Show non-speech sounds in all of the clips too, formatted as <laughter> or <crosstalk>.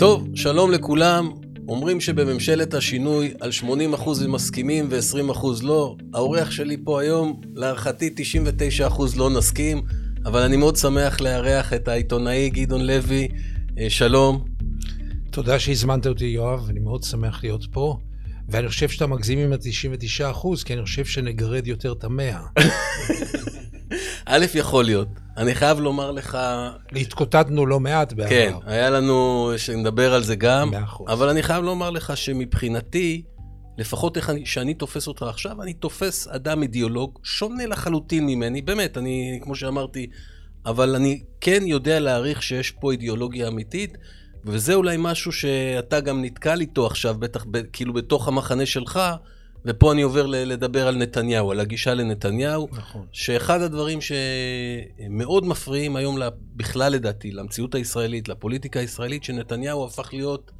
טוב, שלום לכולם. אומרים שבממשלת השינוי על 80% מסכימים ו-20% לא. האורח שלי פה היום, להערכתי 99% לא נסכים, אבל אני מאוד שמח לארח את העיתונאי גדעון לוי. אה, שלום. תודה שהזמנת אותי, יואב, אני מאוד שמח להיות פה. ואני חושב שאתה מגזים עם ה-99 אחוז, כי אני חושב שנגרד יותר את המאה. <laughs> א', יכול להיות. אני חייב לומר לך... התקוטטנו לא מעט בעבר. כן, היה לנו, שנדבר על זה גם. מאה אחוז. אבל אני חייב לומר לך שמבחינתי, לפחות איך אני, שאני תופס אותך עכשיו, אני תופס אדם אידיאולוג שונה לחלוטין ממני, באמת, אני, כמו שאמרתי, אבל אני כן יודע להעריך שיש פה אידיאולוגיה אמיתית. וזה אולי משהו שאתה גם נתקל איתו עכשיו, בטח ב, כאילו בתוך המחנה שלך, ופה אני עובר לדבר על נתניהו, על הגישה לנתניהו, נכון. שאחד הדברים שמאוד מפריעים היום בכלל לדעתי, למציאות הישראלית, לפוליטיקה הישראלית, שנתניהו הפך להיות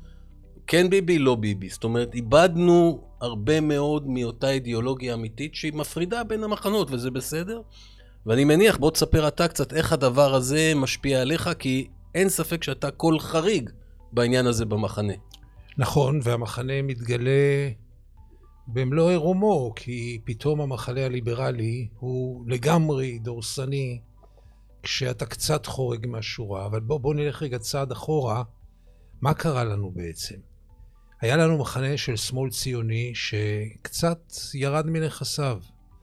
כן ביבי, לא ביבי. זאת אומרת, איבדנו הרבה מאוד מאותה אידיאולוגיה אמיתית שהיא מפרידה בין המחנות, וזה בסדר. ואני מניח, בוא תספר אתה קצת איך הדבר הזה משפיע עליך, כי אין ספק שאתה קול חריג בעניין הזה במחנה. נכון, והמחנה מתגלה במלוא עירומו, כי פתאום המחנה הליברלי הוא לגמרי דורסני כשאתה קצת חורג מהשורה. אבל בוא, בוא נלך רגע צעד אחורה. מה קרה לנו בעצם? היה לנו מחנה של שמאל ציוני שקצת ירד מנכסיו.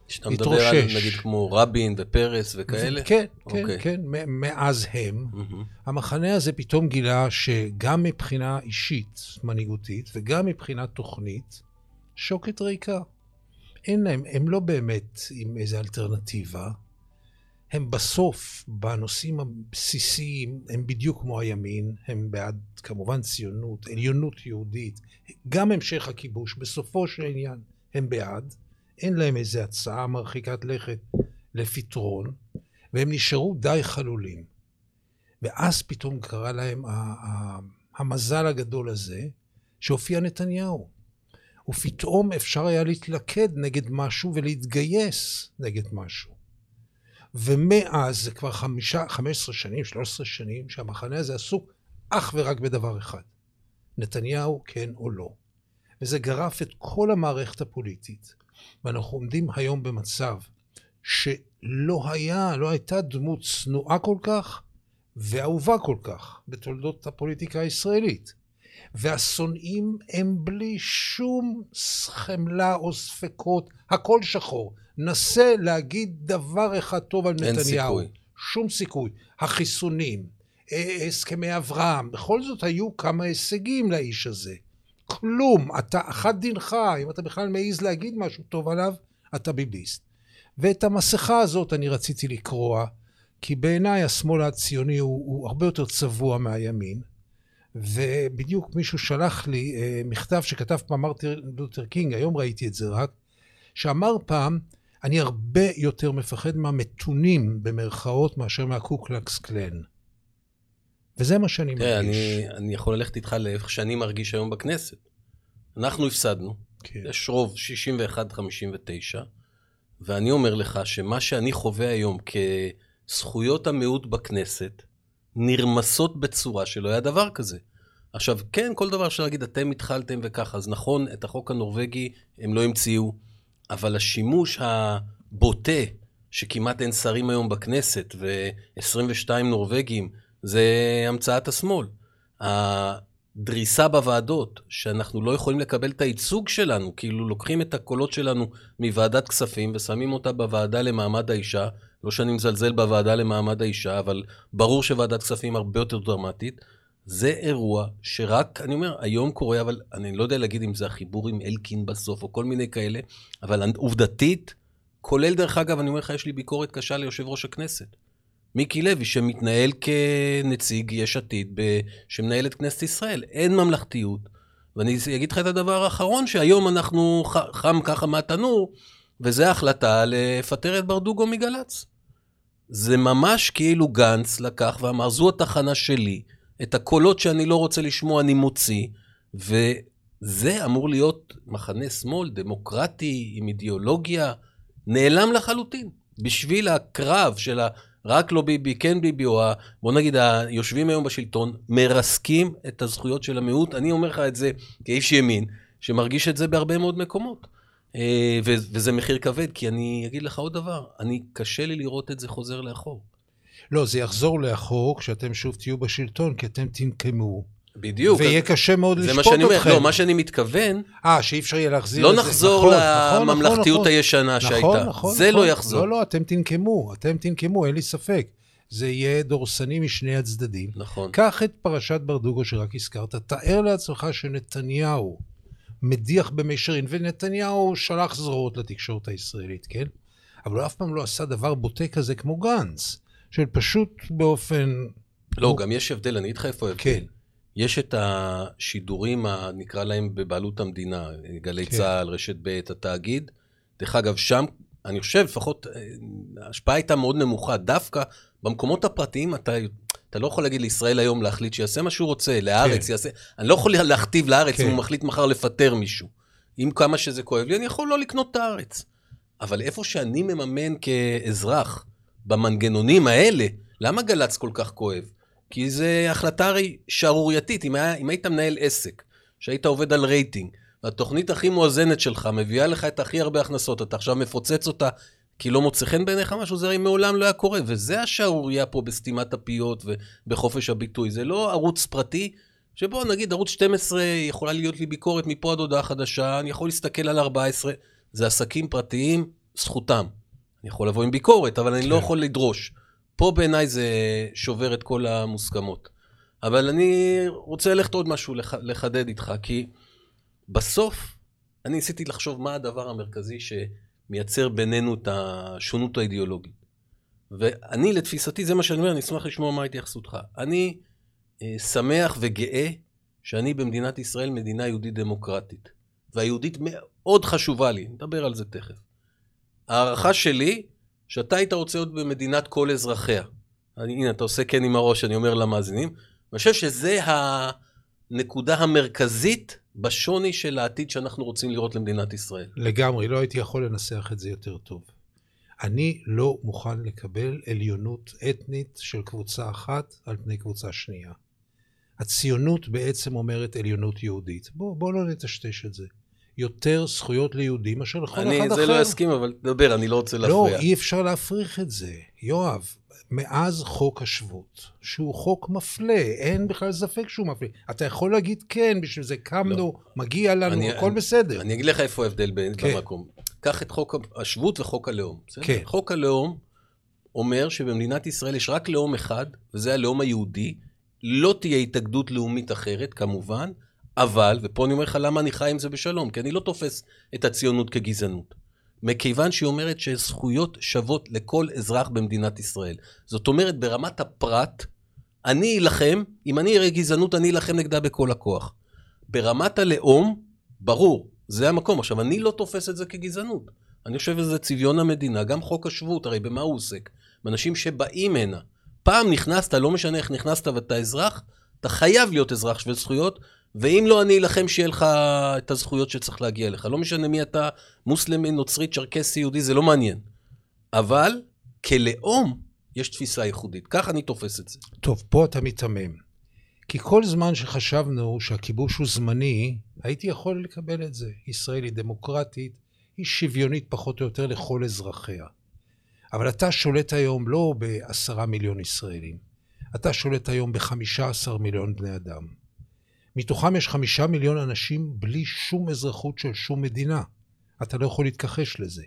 כשאתה מדבר על נגיד כמו רבין ופרס וכאלה? כן, כן, okay. כן, מאז הם. Mm-hmm. המחנה הזה פתאום גילה שגם מבחינה אישית, מנהיגותית, וגם מבחינה תוכנית, שוקת ריקה. אין להם, הם לא באמת עם איזו אלטרנטיבה. הם בסוף, בנושאים הבסיסיים, הם בדיוק כמו הימין, הם בעד כמובן ציונות, עליונות יהודית, גם המשך הכיבוש, בסופו של עניין הם בעד. אין להם איזו הצעה מרחיקת לכת לפתרון, והם נשארו די חלולים. ואז פתאום קרה להם המזל הגדול הזה, שהופיע נתניהו. ופתאום אפשר היה להתלכד נגד משהו ולהתגייס נגד משהו. ומאז, זה כבר חמישה, חמש עשרה שנים, שלוש עשרה שנים, שהמחנה הזה עסוק אך ורק בדבר אחד. נתניהו כן או לא. וזה גרף את כל המערכת הפוליטית. ואנחנו עומדים היום במצב שלא היה, לא הייתה דמות צנועה כל כך ואהובה כל כך בתולדות הפוליטיקה הישראלית. והשונאים הם בלי שום חמלה או ספקות, הכל שחור. נסה להגיד דבר אחד טוב על נתניהו. אין סיכוי. שום סיכוי. החיסונים, אה, הסכמי אברהם, בכל זאת היו כמה הישגים לאיש הזה. כלום, אתה אחת דינך, אם אתה בכלל מעז להגיד משהו טוב עליו, אתה ביביסט. ואת המסכה הזאת אני רציתי לקרוע, כי בעיניי השמאל הציוני הוא, הוא הרבה יותר צבוע מהימין. ובדיוק מישהו שלח לי אה, מכתב שכתב פעם מרטין לותר קינג, היום ראיתי את זה רק, שאמר פעם, אני הרבה יותר מפחד מהמתונים במרכאות מאשר מהקוקלקס קלן. וזה מה שאני מרגיש. אני, אני יכול ללכת איתך לאיך שאני מרגיש היום בכנסת. אנחנו הפסדנו, כן. יש רוב 61-59, ואני אומר לך שמה שאני חווה היום כזכויות המיעוט בכנסת, נרמסות בצורה שלא היה דבר כזה. עכשיו, כן, כל דבר אפשר להגיד, אתם התחלתם וככה, אז נכון, את החוק הנורבגי הם לא המציאו, אבל השימוש הבוטה, שכמעט אין שרים היום בכנסת, ו-22 נורבגים, זה המצאת השמאל. הדריסה בוועדות, שאנחנו לא יכולים לקבל את הייצוג שלנו, כאילו לוקחים את הקולות שלנו מוועדת כספים ושמים אותה בוועדה למעמד האישה, לא שאני מזלזל בוועדה למעמד האישה, אבל ברור שוועדת כספים הרבה יותר דרמטית. זה אירוע שרק, אני אומר, היום קורה, אבל אני לא יודע להגיד אם זה החיבור עם אלקין בסוף, או כל מיני כאלה, אבל עובדתית, כולל דרך אגב, אני אומר לך, יש לי ביקורת קשה ליושב ראש הכנסת. מיקי לוי, שמתנהל כנציג יש עתיד, שמנהל את כנסת ישראל. אין ממלכתיות. ואני אגיד לך את הדבר האחרון, שהיום אנחנו חם ככה מהתנור, וזה ההחלטה לפטר את ברדוגו מגל"צ. זה ממש כאילו גנץ לקח ואמר, זו התחנה שלי, את הקולות שאני לא רוצה לשמוע אני מוציא, וזה אמור להיות מחנה שמאל דמוקרטי, עם אידיאולוגיה, נעלם לחלוטין. בשביל הקרב של רק לא ביבי, כן ביבי, או ה- בוא נגיד היושבים היום בשלטון, מרסקים את הזכויות של המיעוט. אני אומר לך את זה כאיש ימין, שמרגיש את זה בהרבה מאוד מקומות. אה, וזה מחיר כבד, כי אני אגיד לך עוד דבר, אני, קשה לי לראות את זה חוזר לאחור. לא, זה יחזור לאחור כשאתם שוב תהיו בשלטון, כי אתם תנקמו. בדיוק. ויהיה קשה מאוד זה מה לשפוט שאני אומר, אתכם. לא, מה שאני מתכוון, אה, שאי אפשר יהיה להחזיר לא את זה. נחזור נכון, נכון, נכון, לממלכתיות נכון. הישנה נכון, שהייתה. נכון, זה נכון. לא יחזור. לא, לא, אתם תנקמו, אתם תנקמו, אין לי ספק. זה יהיה דורסני משני הצדדים. נכון. קח את פרשת ברדוגו שרק הזכרת, תאר לעצמך שנתניהו מדיח במישרין, ונתניהו שלח זרועות לתקשורת הישראלית, כן? אבל הוא אף פעם לא עשה דבר בוטה כזה כמו גנץ, של פשוט באופן... לא, גם יש הבדל, אני אגיד לך איפה ההבדל. כן. יש את השידורים, נקרא להם בבעלות המדינה, גלי כן. צה"ל, רשת ב', התאגיד. דרך אגב, שם, אני חושב, לפחות, אה, ההשפעה הייתה מאוד נמוכה. דווקא במקומות הפרטיים, אתה, אתה לא יכול להגיד לישראל היום להחליט שיעשה מה שהוא רוצה, לארץ כן. יעשה... אני לא יכול להכתיב לארץ כן. אם הוא מחליט מחר לפטר מישהו. עם כמה שזה כואב לי, אני יכול לא לקנות את הארץ. אבל איפה שאני מממן כאזרח, במנגנונים האלה, למה גל"צ כל כך כואב? כי זו החלטה הרי שערורייתית. אם, היה, אם היית מנהל עסק, שהיית עובד על רייטינג, והתוכנית הכי מואזנת שלך מביאה לך את הכי הרבה הכנסות, אתה עכשיו מפוצץ אותה כי לא מוצא חן בעיניך משהו, זה הרי מעולם לא היה קורה. וזה השערורייה פה בסתימת הפיות ובחופש הביטוי. זה לא ערוץ פרטי, שבו נגיד ערוץ 12 יכולה להיות לי ביקורת מפה עד הודעה חדשה, אני יכול להסתכל על 14, זה עסקים פרטיים, זכותם. אני יכול לבוא עם ביקורת, אבל אני לא כן. יכול לדרוש. פה בעיניי זה שובר את כל המוסכמות. אבל אני רוצה ללכת עוד משהו לח... לחדד איתך, כי בסוף אני ניסיתי לחשוב מה הדבר המרכזי שמייצר בינינו את השונות האידיאולוגית. ואני, לתפיסתי, זה מה שאני אומר, אני אשמח לשמוע מה התייחסותך. אני אה, שמח וגאה שאני במדינת ישראל מדינה יהודית דמוקרטית. והיהודית מאוד חשובה לי, נדבר על זה תכף. ההערכה שלי, שאתה היית רוצה להיות במדינת כל אזרחיה. אני, הנה, אתה עושה כן עם הראש, אני אומר למאזינים. אני חושב שזה הנקודה המרכזית בשוני של העתיד שאנחנו רוצים לראות למדינת ישראל. לגמרי, לא הייתי יכול לנסח את זה יותר טוב. אני לא מוכן לקבל עליונות אתנית של קבוצה אחת על פני קבוצה שנייה. הציונות בעצם אומרת עליונות יהודית. בואו בוא לא נטשטש את זה. יותר זכויות ליהודים מאשר לכל אני אחד אחר. זה לא אסכים, אבל תדבר, אני לא רוצה לא, להפריע. אי אפשר להפריך את זה. יואב, מאז חוק השבות, שהוא חוק מפלה, אין בכלל ספק שהוא מפלה. אתה יכול להגיד כן, בשביל זה קמנו, מגיע לנו, אני- הכל אני- בסדר. אני אגיד לך איפה ההבדל בין- כן. במקום. קח את חוק השבות וחוק הלאום. בסדר? כן. חוק הלאום אומר שבמדינת ישראל יש רק לאום אחד, וזה הלאום היהודי. לא תהיה התאגדות לאומית אחרת, כמובן, אבל, ופה אני אומר לך למה אני חי עם זה בשלום, כי אני לא תופס את הציונות כגזענות. מכיוון שהיא אומרת שזכויות שוות לכל אזרח במדינת ישראל. זאת אומרת, ברמת הפרט, אני אלחם, אם אני אראה גזענות, אני אלחם נגדה בכל הכוח. ברמת הלאום, ברור, זה המקום. עכשיו, אני לא תופס את זה כגזענות. אני חושב שזה צביון המדינה, גם חוק השבות, הרי במה הוא עוסק? באנשים שבאים הנה. פעם נכנסת, לא משנה איך נכנסת ואתה אזרח, אתה חייב להיות אזרח שווה זכויות, ואם לא, אני אלחם שיהיה לך את הזכויות שצריך להגיע לך. לא משנה מי אתה, מוסלמי, נוצרי, צ'רקסי, יהודי, זה לא מעניין. אבל כלאום, יש תפיסה ייחודית. כך אני תופס את זה. טוב, פה אתה מיתמם. כי כל זמן שחשבנו שהכיבוש הוא זמני, הייתי יכול לקבל את זה. ישראל היא דמוקרטית, היא שוויונית פחות או יותר לכל אזרחיה. אבל אתה שולט היום לא בעשרה מיליון ישראלים, אתה שולט היום בחמישה עשר מיליון בני אדם. מתוכם יש חמישה מיליון אנשים בלי שום אזרחות של שום מדינה. אתה לא יכול להתכחש לזה.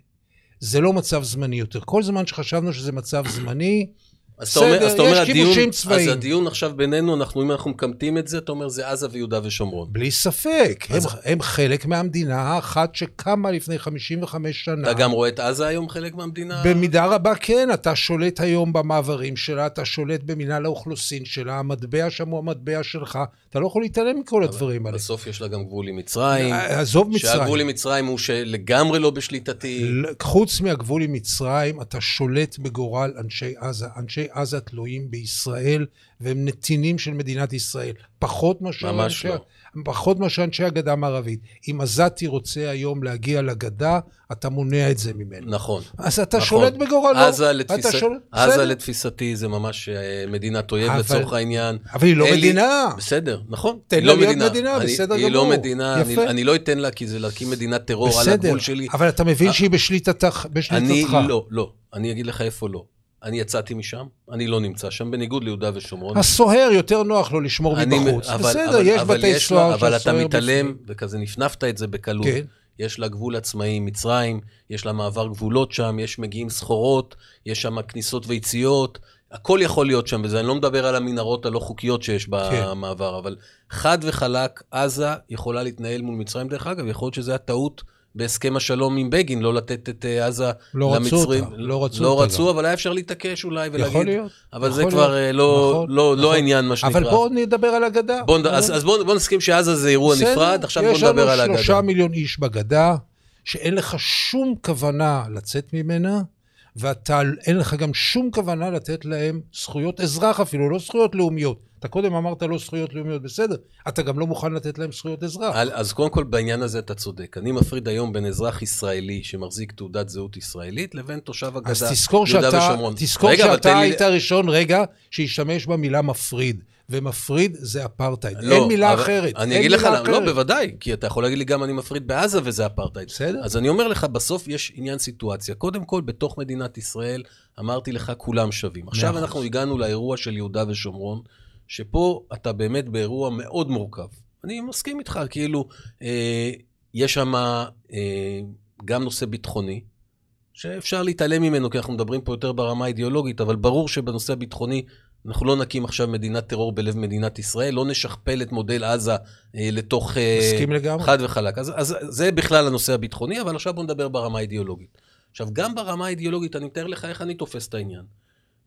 זה לא מצב זמני יותר. כל זמן שחשבנו שזה מצב זמני, בסדר, אז אתה אומר יש כיבושים צבאיים. אז הדיון עכשיו בינינו, אנחנו, אם אנחנו מקמטים את זה, אתה אומר זה עזה ויהודה ושומרון. בלי ספק. הם, אז- הם חלק מהמדינה האחת שקמה לפני 55 שנה. אתה גם רואה את עזה היום חלק מהמדינה? במידה רבה כן, אתה שולט היום במעברים שלה, אתה שולט במינהל האוכלוסין שלה, המטבע שם הוא המטבע שלך, אתה לא יכול להתעלם מכל הדברים האלה. בסוף יש לה גם גבול עם מצרים. עזוב מצרים. שהגבול עם מצרים הוא שלגמרי לא בשליטתי. חוץ מהגבול עם מצרים, אתה שולט בגורל אנשי עזה. אנשי עזה תלויים בישראל, והם נתינים של מדינת ישראל. פחות מאשר ממש אנשי, לא. פחות מאשר אנשי הגדה המערבית. אם עזתי רוצה היום להגיע לגדה, אתה מונע את זה ממנו. נכון. אז אתה נכון. שולט בגורלו. עזה, אתה לתפיסת, שולט- עזה. לתפיסתי זה ממש אה, מדינת אויב אבל- לצורך העניין. אבל היא לא אין לי- מדינה. בסדר, נכון. תן היא לה לא להיות מדינה, אני- בסדר היא גמור. לא מדינה, אני. אני לא אתן לה, כי זה להקים מדינת טרור על בסדר, הגבול שלי. אבל אתה מבין אה, שהיא בשליטתך, אני. לא, לא. אני אגיד לך איפה לא. אני יצאתי משם, אני לא נמצא שם, בניגוד ליהודה ושומרון. הסוהר יותר נוח לו לשמור מבחוץ. אבל- בסדר, אבל- יש אבל בתי לו- סוהר אבל אתה שהסוהר מתעלם, בפנים. וכזה נפנפת את זה בקלות. כן. יש לה גבול עצמאי עם מצרים, יש לה מעבר גבולות שם, יש מגיעים סחורות, יש שם כניסות ויציאות, הכל יכול להיות שם, וזה, אני לא מדבר על המנהרות הלא חוקיות שיש כן. במעבר, אבל חד וחלק, עזה יכולה להתנהל מול מצרים, דרך אגב, יכול להיות שזה היה טעות בהסכם השלום עם בגין, לא לתת את אה, עזה לא רצו למצרים. אותה, לא רצו לא אותה רצו. אבל היה אפשר להתעקש אולי ולהגיד, יכול להיות. אבל זה יכול כבר להיות. אה, לא, נכון, לא, לא נכון. העניין, מה שנקרא. אבל בואו נדבר על הגדה. בוא, אז, אז בואו בוא נסכים שעזה זה אירוע בסדר, נפרד, עכשיו בואו נדבר על יש לנו הגדה. שלושה מיליון איש בגדה, שאין לך שום כוונה לצאת ממנה, ואתה, אין לך גם שום כוונה לתת להם זכויות אזרח אפילו, לא זכויות לאומיות. אתה קודם אמרת לא זכויות לאומיות, בסדר. אתה גם לא מוכן לתת להם זכויות אזרח. על- אז קודם כל בעניין הזה אתה צודק. אני מפריד היום בין אזרח ישראלי שמחזיק תעודת זהות ישראלית לבין תושב הגדה, אז תזכור יהודה שאתה, ושומרון. תזכור רגע, שאתה תן לי- היית הראשון, רגע, שהשתמש במילה מפריד. ומפריד זה אפרטהייד. לא, אין מילה אבל אחרת. אני אגיד לך לא, אחרת. בוודאי, כי אתה יכול להגיד לי גם אני מפריד בעזה וזה אפרטהייד. בסדר. אז אני אומר לך, בסוף יש עניין סיטואציה. קודם כל, בתוך מדינת ישראל, אמרתי לך, כולם שווים. עכשיו. אנחנו הגענו לאירוע של יהודה ושומרון, שפה אתה באמת באירוע מאוד מורכב. אני מסכים איתך, כאילו, אה, יש שם אה, גם נושא ביטחוני, שאפשר להתעלם ממנו, כי אנחנו מדברים פה יותר ברמה האידיאולוגית, אבל ברור שבנושא הביטחוני, אנחנו לא נקים עכשיו מדינת טרור בלב מדינת ישראל, לא נשכפל את מודל עזה אה, לתוך... אה, מסכים לגמרי. חד וחלק. אז, אז זה בכלל הנושא הביטחוני, אבל עכשיו בוא נדבר ברמה האידיאולוגית. עכשיו, גם ברמה האידיאולוגית, אני מתאר לך איך אני תופס את העניין.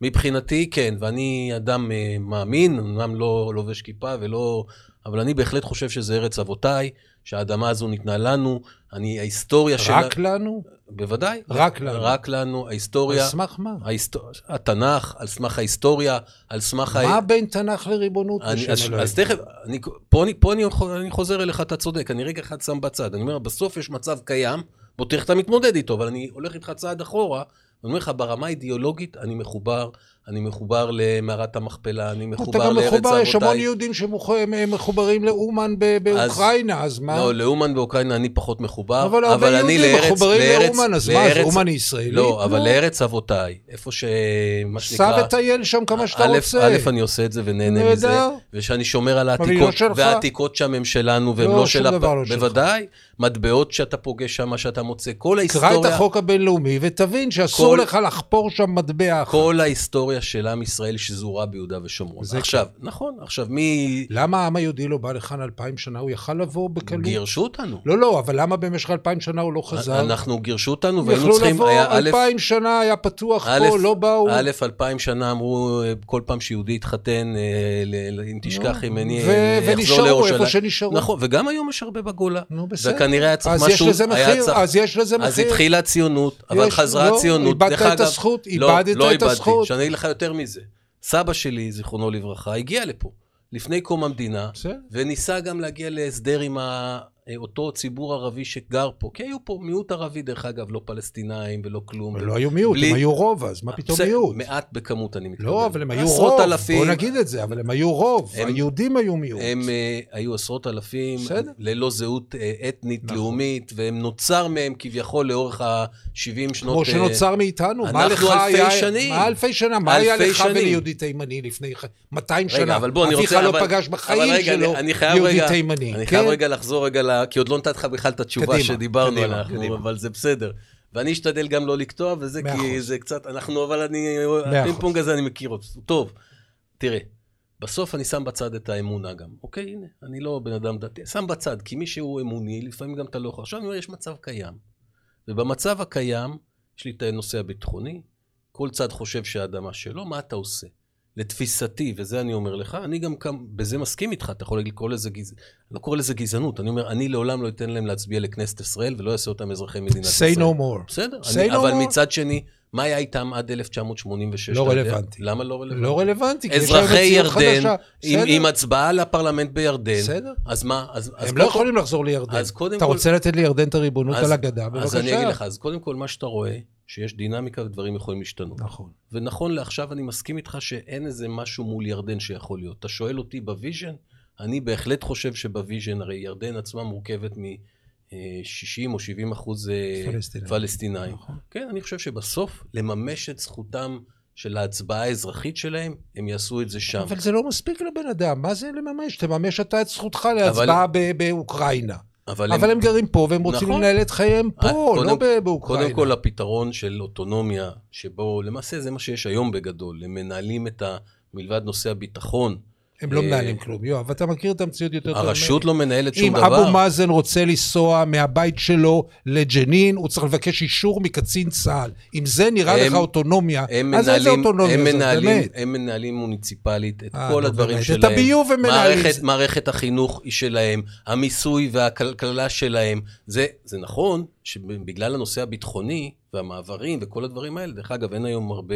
מבחינתי, כן, ואני אדם אה, מאמין, אמנם לא לובש כיפה ולא... אבל אני בהחלט חושב שזה ארץ אבותיי, שהאדמה הזו ניתנה לנו, אני, ההיסטוריה שלה... רק לנו? בוודאי. רק לנו. רק לנו, ההיסטוריה... על סמך מה? ההיסטור... התנ"ך, על סמך ההיסטוריה, על סמך... מה בין תנ"ך לריבונות? אני, אז, אלוהים? אז תכף, אני, פה, אני, פה אני, אני חוזר אליך, אתה צודק, אני רגע אחד שם בצד. אני אומר, בסוף יש מצב קיים, בוא תראה איך אתה מתמודד איתו, אבל אני הולך איתך צעד אחורה, ואני אומר לך, ברמה האידיאולוגית, אני מחובר, אני מחובר למערת המכפלה, אני אתה מחובר גם לארץ מחובר, יש המון אבותיי. יהודים שמחוברים לאומן באוקראינה, אז מה? לא, לאומן באוקראינה אני פחות מחובר, אבל הרבה אני לארץ- מחוברים לארץ- לאומן, אז מה, אז לארץ- אומן היא ישראלית? לא, אבל. לארץ אבותיי, איפה ש... מה סע שנקרא... וטייל שם כמה שאתה רוצה. א', אני עושה את זה ונהנה. מזה, ושאני שומר על אבל העתיקות, לא שלך. והעתיקות שם הם שלנו, והם לא, לא של... לא. בוודאי, מטבעות שאתה פוגש שם, שאתה מוצא, כל קרא ההיסטוריה... את החוק הבינלאומי ותבין שאסור כל- לך לחפור שם מטבע אחר. כל ההיסטוריה של עם ישראל שזורה ביהודה ושומרון. עכשיו, נכון, עכשיו מי... למה העם היהודי לא בא לכאן אלפיים שנה? הוא יכל לבוא בקלות. גירשו אותנו. לא, לא, אבל למה במשך אלפיים שנה הוא לא חזר? אנחנו גירשו אותנו, והיינו יכלו צריכים... לבוא, היה א', אלפיים שנה היה פתוח פה, לא באו. א', אלפיים שנה אמרו, אה, כל פעם שיהודי התחתן, אה, אם תשכח ממני, ו- אה, יחזור ונשארו לירושלים. איפה שנשארו. נכון, וגם היום יש הרבה בגולה. נו, בסדר. וכנראה היה צריך אז יש לזה מחיר, אז יש לזה מחיר. אז התחילה הציונות, אבל חזרה לא, הציונות. איבדת את אגב, הזכות, לא, איבדת לא את איבדתי. הזכות. שאני אגיד לך יותר מזה. סבא שלי, זיכרונו לברכה, הגיע לפה, לפני קום המדינה. וניסה גם להגיע להסדר עם ה... אותו ציבור ערבי שגר פה, כי היו פה מיעוט ערבי, דרך אגב, לא פלסטינאים ולא כלום. לא היו מיעוט, הם היו רוב, אז מה פתאום בסדר, מיעוט? מעט בכמות, אני מתכוון. לא, אבל הם היו רוב. בוא נגיד את זה, אבל הם היו רוב. היהודים היו מיעוט. הם uh, היו עשרות אלפים. ללא זהות uh, אתנית, נכון. לאומית, והם נוצר מהם כביכול לאורך ה-70 שנות... כמו אה, שנוצר מאיתנו. מה אנחנו לך אלפי היה... שנים. מה אלפי שנה? מה היה אלפי לך. וליהודי תימני לפני ח- 200 שנה? אבל בוא, אני אביך רוצה... לא אבל- פגש בחיים שלו יהודי תימני. אני כן? חייב רגע לחזור רגע, ל... כי עוד לא נתתי לך בכלל את התשובה קדימה, שדיברנו קדימה, עליה, קדימה. אבל זה בסדר. ואני אשתדל גם לא לקטוע, וזה כי אחוז. זה קצת, אנחנו, אבל אני, הפינג הזה אני מכיר אותו. טוב, תראה, בסוף אני שם בצד את האמונה גם. אוקיי, הנה, אני לא בן אדם דתי, שם בצד, כי מי שהוא אמוני, לפעמים גם אתה לא יכול. עכשיו אני אומר, יש מצב קיים. ובמצב הקיים, יש לי את הנושא הביטחוני, כל צד חושב שהאדמה שלו, מה אתה עושה? לתפיסתי, וזה אני אומר לך, אני גם כאן, בזה מסכים איתך, אתה יכול לקרוא לזה גזענות, לא קורא לזה גזענות, אני אומר, אני לעולם לא אתן להם להצביע לכנסת ישראל ולא אעשה אותם אזרחי מדינת ישראל. say no more. בסדר, Say אני, no אבל more. מצד שני, מה היה איתם עד 1986? לא? רלוונטי. למה לא רלוונטי? לא רלוונטי, אזרחי ירדן. עם, עם הצבעה לפרלמנט בירדן, בסדר. אז מה? אז, אז הם קודם לא כל- יכולים לחזור לירדן. אז קודם אתה כל- רוצה לתת לירדן את הריבונות אז- על הגדה? בבקשה. אז אני אגיד לך, אז קודם כל, מה שאתה רואה, שיש דינמיקה ודברים יכולים להשתנות. נכון. ונכון לעכשיו אני מסכים איתך שאין איזה משהו מול ירדן שיכול להיות. אתה שואל אותי ב vision? אני בהחלט חושב שב vision, הרי ירדן עצמה מורכבת מ-60 או 70 אחוז אה, פלסטינאים. פלסטינאים. נכון. כן, אני חושב שבסוף, לממש את זכותם של ההצבעה האזרחית שלהם, הם יעשו את זה שם. אבל זה לא מספיק לבן אדם, מה זה לממש? תממש אתה את זכותך להצבעה ב- באוקראינה. אבל, אבל הם גרים פה והם רוצים נכון. לנהל את חייהם אה, פה, קודם- לא באוקראינה. קודם כל, הפתרון של אוטונומיה, שבו למעשה זה מה שיש היום בגדול, הם מנהלים את ה... מלבד נושא הביטחון. הם לא אה, מנהלים כלום. יואב, אתה מכיר את המציאות יותר טוב. הרשות לא מנהלת שום אם דבר. אבו מאזן רוצה לנסוע מהבית שלו לג'נין, הוא צריך לבקש אישור מקצין צה"ל. אם זה נראה לך אוטונומיה, אז איזה אוטונומיה זאת, באמת? הם מנהלים מוניציפלית את אה, כל הדברים. שלהם. את הביוב הם מנהלים. מערכת, החינוך היא שלהם, המיסוי והכלכלה שלהם. זה, זה נכון שבגלל הנושא הביטחוני והמעברים וכל הדברים האלה, דרך אגב, אין היום הרבה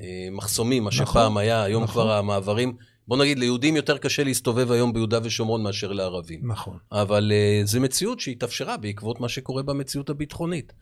אה, מחסומים, מה נכון, שפעם היה, היום נכון. כבר המעברים, בוא נגיד, ליהודים יותר קשה להסתובב היום ביהודה ושומרון מאשר לערבים. נכון. אבל uh, זו מציאות שהתאפשרה בעקבות מה שקורה במציאות הביטחונית.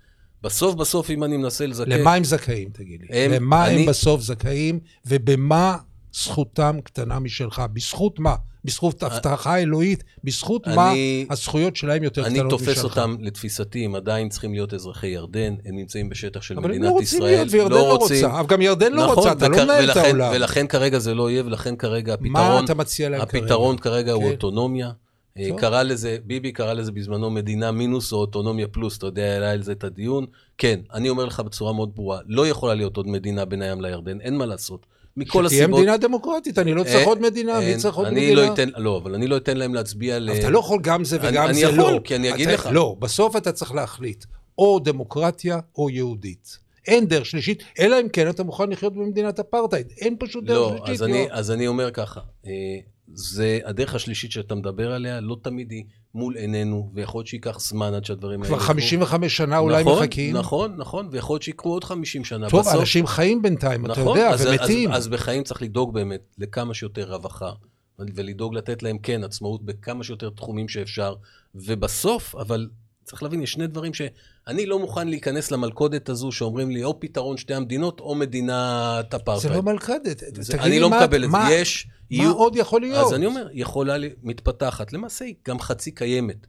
בסוף בסוף, אם אני מנסה לזכר... למה הם זכאים, תגיד לי? הם- למה אני- הם בסוף זכאים, ובמה זכותם קטנה משלך? בזכות מה? בזכות הבטחה אלוהית? בזכות מה אני- הזכויות שלהם יותר אני קטנות משלך? תופס אותם, לתפיסתי, הם עדיין צריכים להיות אזרחי ירדן, הם נמצאים בשטח של אבל הם מדינת לא רוצים ישראל. להיות, וירדן לא רוצה. אבל גם ירדן לא רוצה, אתה לא וכ- מנהל את העולם. ולכן כרגע זה לא יהיה, ולכן כרגע מה הפתרון, אתה מציע להם כרגע? הפתרון כרגע הוא כן. אוטונומיה. אה, טוב. קרא לזה, ביבי קרא לזה בזמנו מדינה מינוס או אוטונומיה פלוס, אתה יודע, היה על זה את הדיון. כן, אני אומר לך בצורה מאוד ברורה, לא יכולה להיות עוד מדינה בין הים לירדן, אין מה לעשות. מכל שתהיה הסיבות... מדינה דמוקרטית, אני לא צריך אה, עוד מדינה, מי צריך עוד אני מדינה? לא אתן, לא, אבל אני לא אתן להם להצביע ל... אבל אתה לא יכול גם זה אני- וגם אני זה יכול, לא. כי אני אגיד אתה- לך. לא, בסוף אתה צריך להחליט, או דמוקרטיה או יהודית. אין דרך שלישית, אלא אם כן אתה מוכן לחיות במדינת אפרטהייד. אין פשוט דרך לא, שלישית, אז אני. אז אני אומר ככה, אה, זה הדרך השלישית שאתה מדבר עליה, לא תמיד היא מול עינינו, ויכול להיות שייקח זמן עד שהדברים האלה... כבר יקרו. 55 שנה אולי נכון, מחכים. נכון, נכון, ויכול להיות שיקרו עוד 50 שנה. טוב, בסוף, אנשים חיים בינתיים, אתה נכון, יודע, אז, ומתים. אז, אז בחיים צריך לדאוג באמת לכמה שיותר רווחה, ולדאוג לתת להם, כן, עצמאות בכמה שיותר תחומים שאפשר, ובסוף, אבל צריך להבין, יש שני דברים שאני לא מוכן להיכנס למלכודת הזו שאומרים לי, או פתרון שתי המדינות, או מדינת זה אפרטהייד. לא מלכדת. זה- אני לא מה- מקבל את זה. יש, מה יהיו... עוד יכול להיות? אז אני אומר, יכולה, מתפתחת. למעשה היא גם חצי קיימת.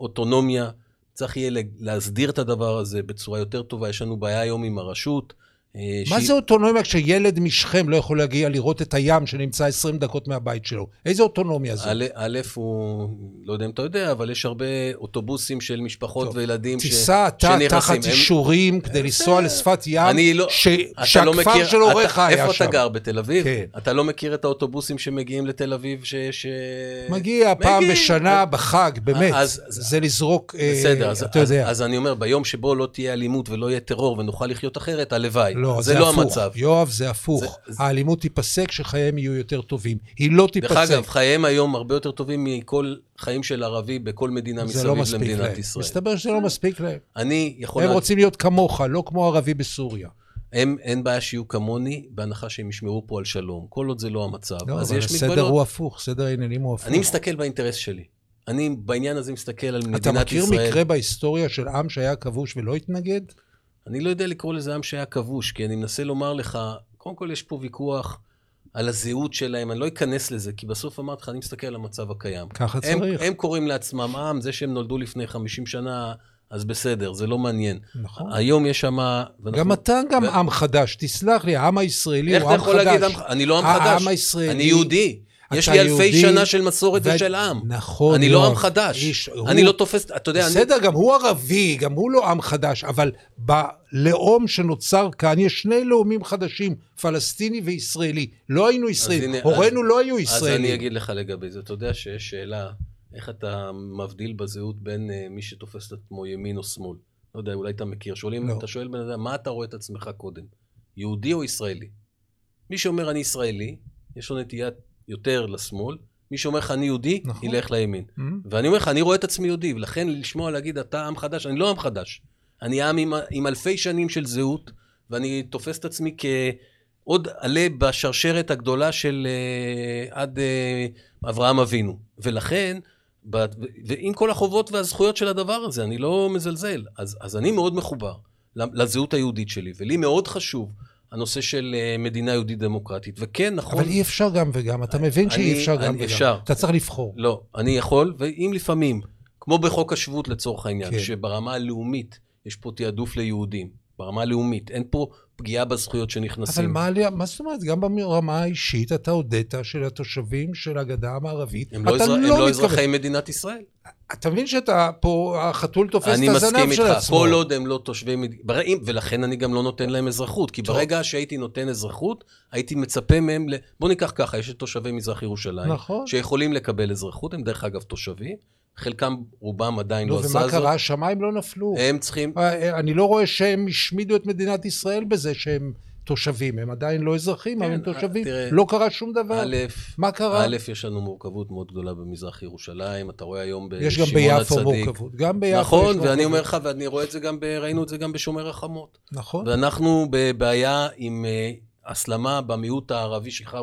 אוטונומיה, צריך יהיה להסדיר את הדבר הזה בצורה יותר טובה. יש לנו בעיה היום עם הרשות. אה, מה שהיא- זה אוטונומיה כשילד משכם לא יכול להגיע לראות את הים שנמצא 20 דקות מהבית שלו? איזה אוטונומיה זו? א', א', הוא, לא יודע אם אתה יודע, אבל יש הרבה אוטובוסים של משפחות טוב, וילדים ש- תיסע אתה שנכנסים. תחת הם- אישורים כדי לנסוע לשפת ים, לא- ש- אתה שהכפר לא מכיר, של הוריך אתה, היה איפה שם. אתה גר? בתל אביב? כן. אתה לא מכיר את האוטובוסים שמגיעים לתל אביב ש... ש... מגיע פעם מגיעים. בשנה בחג, באמת. אז- זה לזרוק, אה, בסדר, אז, אתה אז, יודע. אז אני אומר, ביום שבו לא תהיה אלימות ולא יהיה טרור ונוכל לחיות אחרת, הלוואי. לא, זה זה לא הפוך. המצב. יואב, זה הפוך. זה- זה- האלימות תיפסק כשחייהם יהיו יותר טובים. היא לא דרך תיפסק. אגב, חייהם היום הרבה יותר טובים מכל חיים של ערבי בכל מדינה זה מסביב לא למדינת להם. ישראל. מסתבר שזה לא מספיק להם. אני יכול... הם לה- רוצים להיות כמוך, לא כמו ערבי בסוריה. הם, אין בעיה שיהיו כמוני, בהנחה שהם ישמרו פה על שלום. כל עוד זה לא המצב, לא, אז אבל יש הסדר. הוא הפוך, סדר העניינים הוא הפוך. אני מסתכל באינטרס שלי. אני בעניין הזה מסתכל על מדינת אתה מכיר ישראל. מקרה בהיסטוריה של עם שהיה כבוש ולא התנגד? אני לא יודע לקרוא לזה עם שהיה כבוש, כי אני מנסה לומר לך, קודם כל יש פה ויכוח על הזהות שלהם, אני לא אכנס לזה, כי בסוף אמרתי לך, אני מסתכל על המצב הקיים. ככה הם, צריך. הם קוראים לעצמם עם, זה שהם נולדו לפני 50 שנה, אז בסדר, זה לא מעניין. נכון. היום יש שם... גם אתה גם ו- עם חדש, תסלח לי, העם הישראלי איך הוא אתה עם יכול להגיד עם חדש. אני לא עם חדש. הישראלי- אני יהודי. יש לי אלפי יהודי, שנה של מסורת ו- ושל עם. נכון, אני לא יואב. עם חדש. איש- אני הוא- לא תופס, אתה יודע, אני... בסדר, גם הוא ערבי, גם הוא לא עם חדש, אבל בלאום שנוצר כאן יש שני לאומים חדשים, פלסטיני וישראלי. לא היינו ישראלים, הורינו אז- לא היו אז ישראלים. אני אגיד לך לגבי זה. אתה יודע שיש שאלה, איך אתה מבדיל בזהות בין uh, מי שתופס את עצמו ימין או שמאל? לא יודע, אולי אתה מכיר. שואלים, לא. אתה שואל בן אדם, מה אתה רואה את עצמך קודם? יהודי או ישראלי? מי שאומר אני ישראלי, יש לו נטייה יותר לשמאל. מי שאומר לך אני יהודי, נכון. ילך לימין. Mm? ואני אומר לך, אני רואה את עצמי יהודי, ולכן לשמוע להגיד אתה עם חדש, אני לא עם חדש. אני עם עם, עם אלפי שנים של זהות, ואני תופס את עצמי כעוד עלה בשרשרת הגדולה של uh, עד uh, אברהם אבינו. ולכן, ב, ועם כל החובות והזכויות של הדבר הזה, אני לא מזלזל. אז, אז אני מאוד מחובר לזהות היהודית שלי, ולי מאוד חשוב. הנושא של אה, מדינה יהודית דמוקרטית. וכן, נכון... אבל אי אפשר גם וגם, אתה מבין שאי אפשר גם וגם. אפשר. אתה צריך לבחור. לא, אני יכול, ואם לפעמים, כמו בחוק השבות לצורך העניין, כן. שברמה הלאומית יש פה תעדוף ליהודים, ברמה הלאומית, אין פה פגיעה בזכויות שנכנסים. אבל מה, מה זאת אומרת, גם ברמה האישית אתה הודית של התושבים של הגדה המערבית, הם לא, אזר... לא, הם לא אזרחי מדינת ישראל. אתה מבין שאתה פה, החתול תופס את הזנב של עצמו. אני מסכים איתך, כל עוד הם לא תושבי מדינה, ולכן אני גם לא נותן להם אזרחות, כי טוב. ברגע שהייתי נותן אזרחות, הייתי מצפה מהם, ל... בוא ניקח ככה, יש את תושבי מזרח ירושלים, נכון. שיכולים לקבל אזרחות, הם דרך אגב תושבים, חלקם, רובם עדיין לא, לא עשה זאת. ומה קרה? השמיים לא נפלו. הם צריכים... אה, אה, אני לא רואה שהם השמידו את מדינת ישראל בזה שהם תושבים. הם עדיין לא אזרחים, כן, אבל הם תושבים. תראה, לא קרה שום דבר. א', מה קרה? א', יש לנו מורכבות מאוד גדולה במזרח ירושלים. אתה רואה היום בשמעון הצדיק. יש גם ביפו מורכבות. גם ביפו נכון, ואני אומר לך, ואני רואה את זה גם, ב, ראינו את זה גם בשומר החמות. נכון. ואנחנו בבעיה עם... אה, הסלמה במיעוט הערבי שגר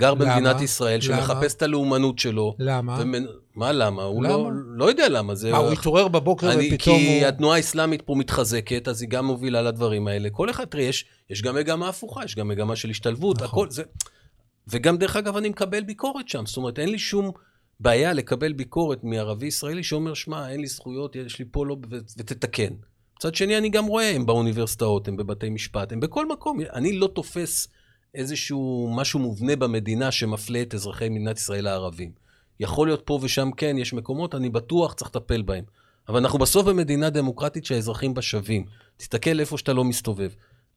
למה? במדינת ישראל, שמחפש את הלאומנות שלו. למה? ומנ... מה למה? הוא למה? לא, לא יודע למה. זה... מה, הוא התעורר בבוקר אני, ופתאום כי הוא... כי התנועה האסלאמית פה מתחזקת, אז היא גם מובילה לדברים האלה. כל אחד, תראה, יש, יש גם מגמה הפוכה, יש גם מגמה של השתלבות, נכון. הכל זה... וגם, דרך אגב, אני מקבל ביקורת שם. זאת אומרת, אין לי שום בעיה לקבל ביקורת מערבי ישראלי שאומר, שמע, אין לי זכויות, יש לי פה לא... ותתקן. מצד שני, אני גם רואה, הם באוניברסיטאות, הם בבתי משפט, הם בכל מקום. אני לא תופס איזשהו משהו מובנה במדינה שמפלה את אזרחי מדינת ישראל הערבים. יכול להיות פה ושם כן, יש מקומות, אני בטוח, צריך לטפל בהם. אבל אנחנו בסוף במדינה דמוקרטית שהאזרחים בה שווים. תסתכל איפה שאתה לא מסתובב.